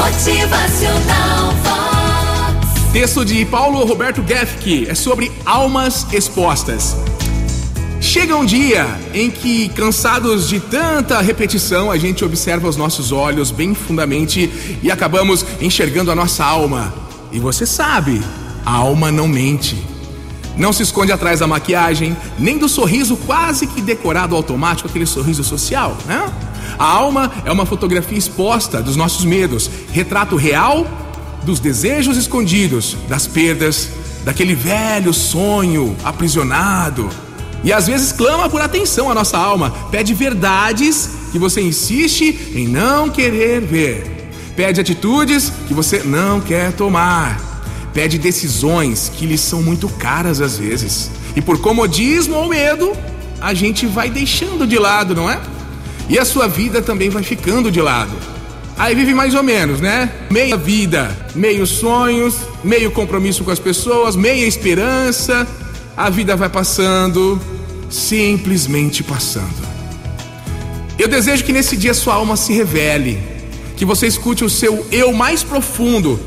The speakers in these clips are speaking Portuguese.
Motivacional Vox. Texto de Paulo Roberto Gefke é sobre almas expostas. Chega um dia em que, cansados de tanta repetição, a gente observa os nossos olhos bem fundamente e acabamos enxergando a nossa alma. E você sabe, a alma não mente. Não se esconde atrás da maquiagem, nem do sorriso quase que decorado automático, aquele sorriso social, né? A alma é uma fotografia exposta dos nossos medos, retrato real dos desejos escondidos, das perdas, daquele velho sonho aprisionado. E às vezes clama por atenção a nossa alma, pede verdades que você insiste em não querer ver, pede atitudes que você não quer tomar, pede decisões que lhe são muito caras às vezes. E por comodismo ou medo, a gente vai deixando de lado, não é? E a sua vida também vai ficando de lado. Aí vive mais ou menos, né? Meia vida, meio sonhos, meio compromisso com as pessoas, meia esperança. A vida vai passando, simplesmente passando. Eu desejo que nesse dia sua alma se revele, que você escute o seu eu mais profundo,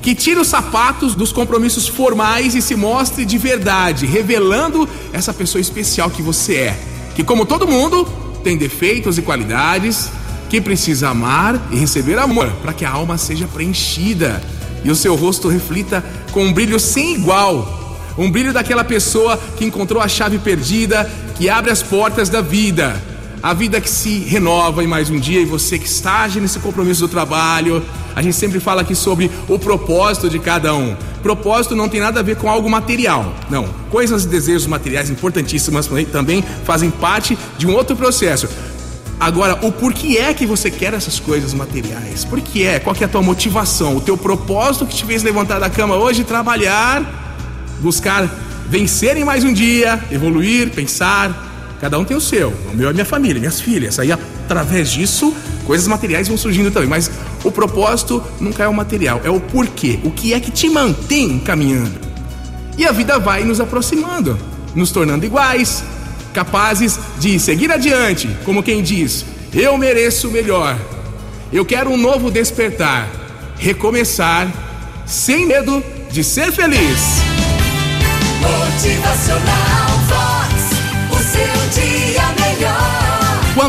que tire os sapatos dos compromissos formais e se mostre de verdade, revelando essa pessoa especial que você é. Que, como todo mundo, tem defeitos e qualidades, que precisa amar e receber amor para que a alma seja preenchida e o seu rosto reflita com um brilho sem igual. Um brilho daquela pessoa que encontrou a chave perdida, que abre as portas da vida. A vida que se renova em mais um dia e você que está nesse compromisso do trabalho. A gente sempre fala aqui sobre o propósito de cada um. Propósito não tem nada a ver com algo material. Não. Coisas e desejos materiais importantíssimas também fazem parte de um outro processo. Agora, o porquê é que você quer essas coisas materiais? Por que é? Qual que é a tua motivação? O teu propósito que te fez levantar da cama hoje, trabalhar, buscar vencer em mais um dia, evoluir, pensar. Cada um tem o seu. O meu é minha família, minhas filhas. Aí, através disso, coisas materiais vão surgindo também. Mas o propósito nunca é o material, é o porquê. O que é que te mantém caminhando? E a vida vai nos aproximando, nos tornando iguais, capazes de seguir adiante, como quem diz: Eu mereço o melhor. Eu quero um novo despertar, recomeçar, sem medo de ser feliz. Motivacional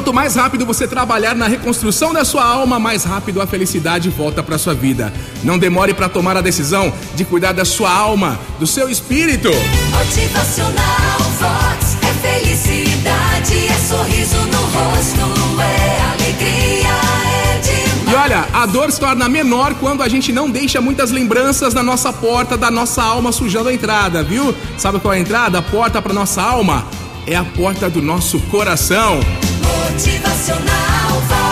Quanto mais rápido você trabalhar na reconstrução da sua alma, mais rápido a felicidade volta para sua vida. Não demore para tomar a decisão de cuidar da sua alma, do seu espírito. Motivacional Vox. É felicidade, é sorriso no rosto, é alegria, é demais. E olha, a dor se torna menor quando a gente não deixa muitas lembranças na nossa porta da nossa alma sujando a entrada, viu? Sabe qual é a entrada? A porta para nossa alma é a porta do nosso coração. Motivacional.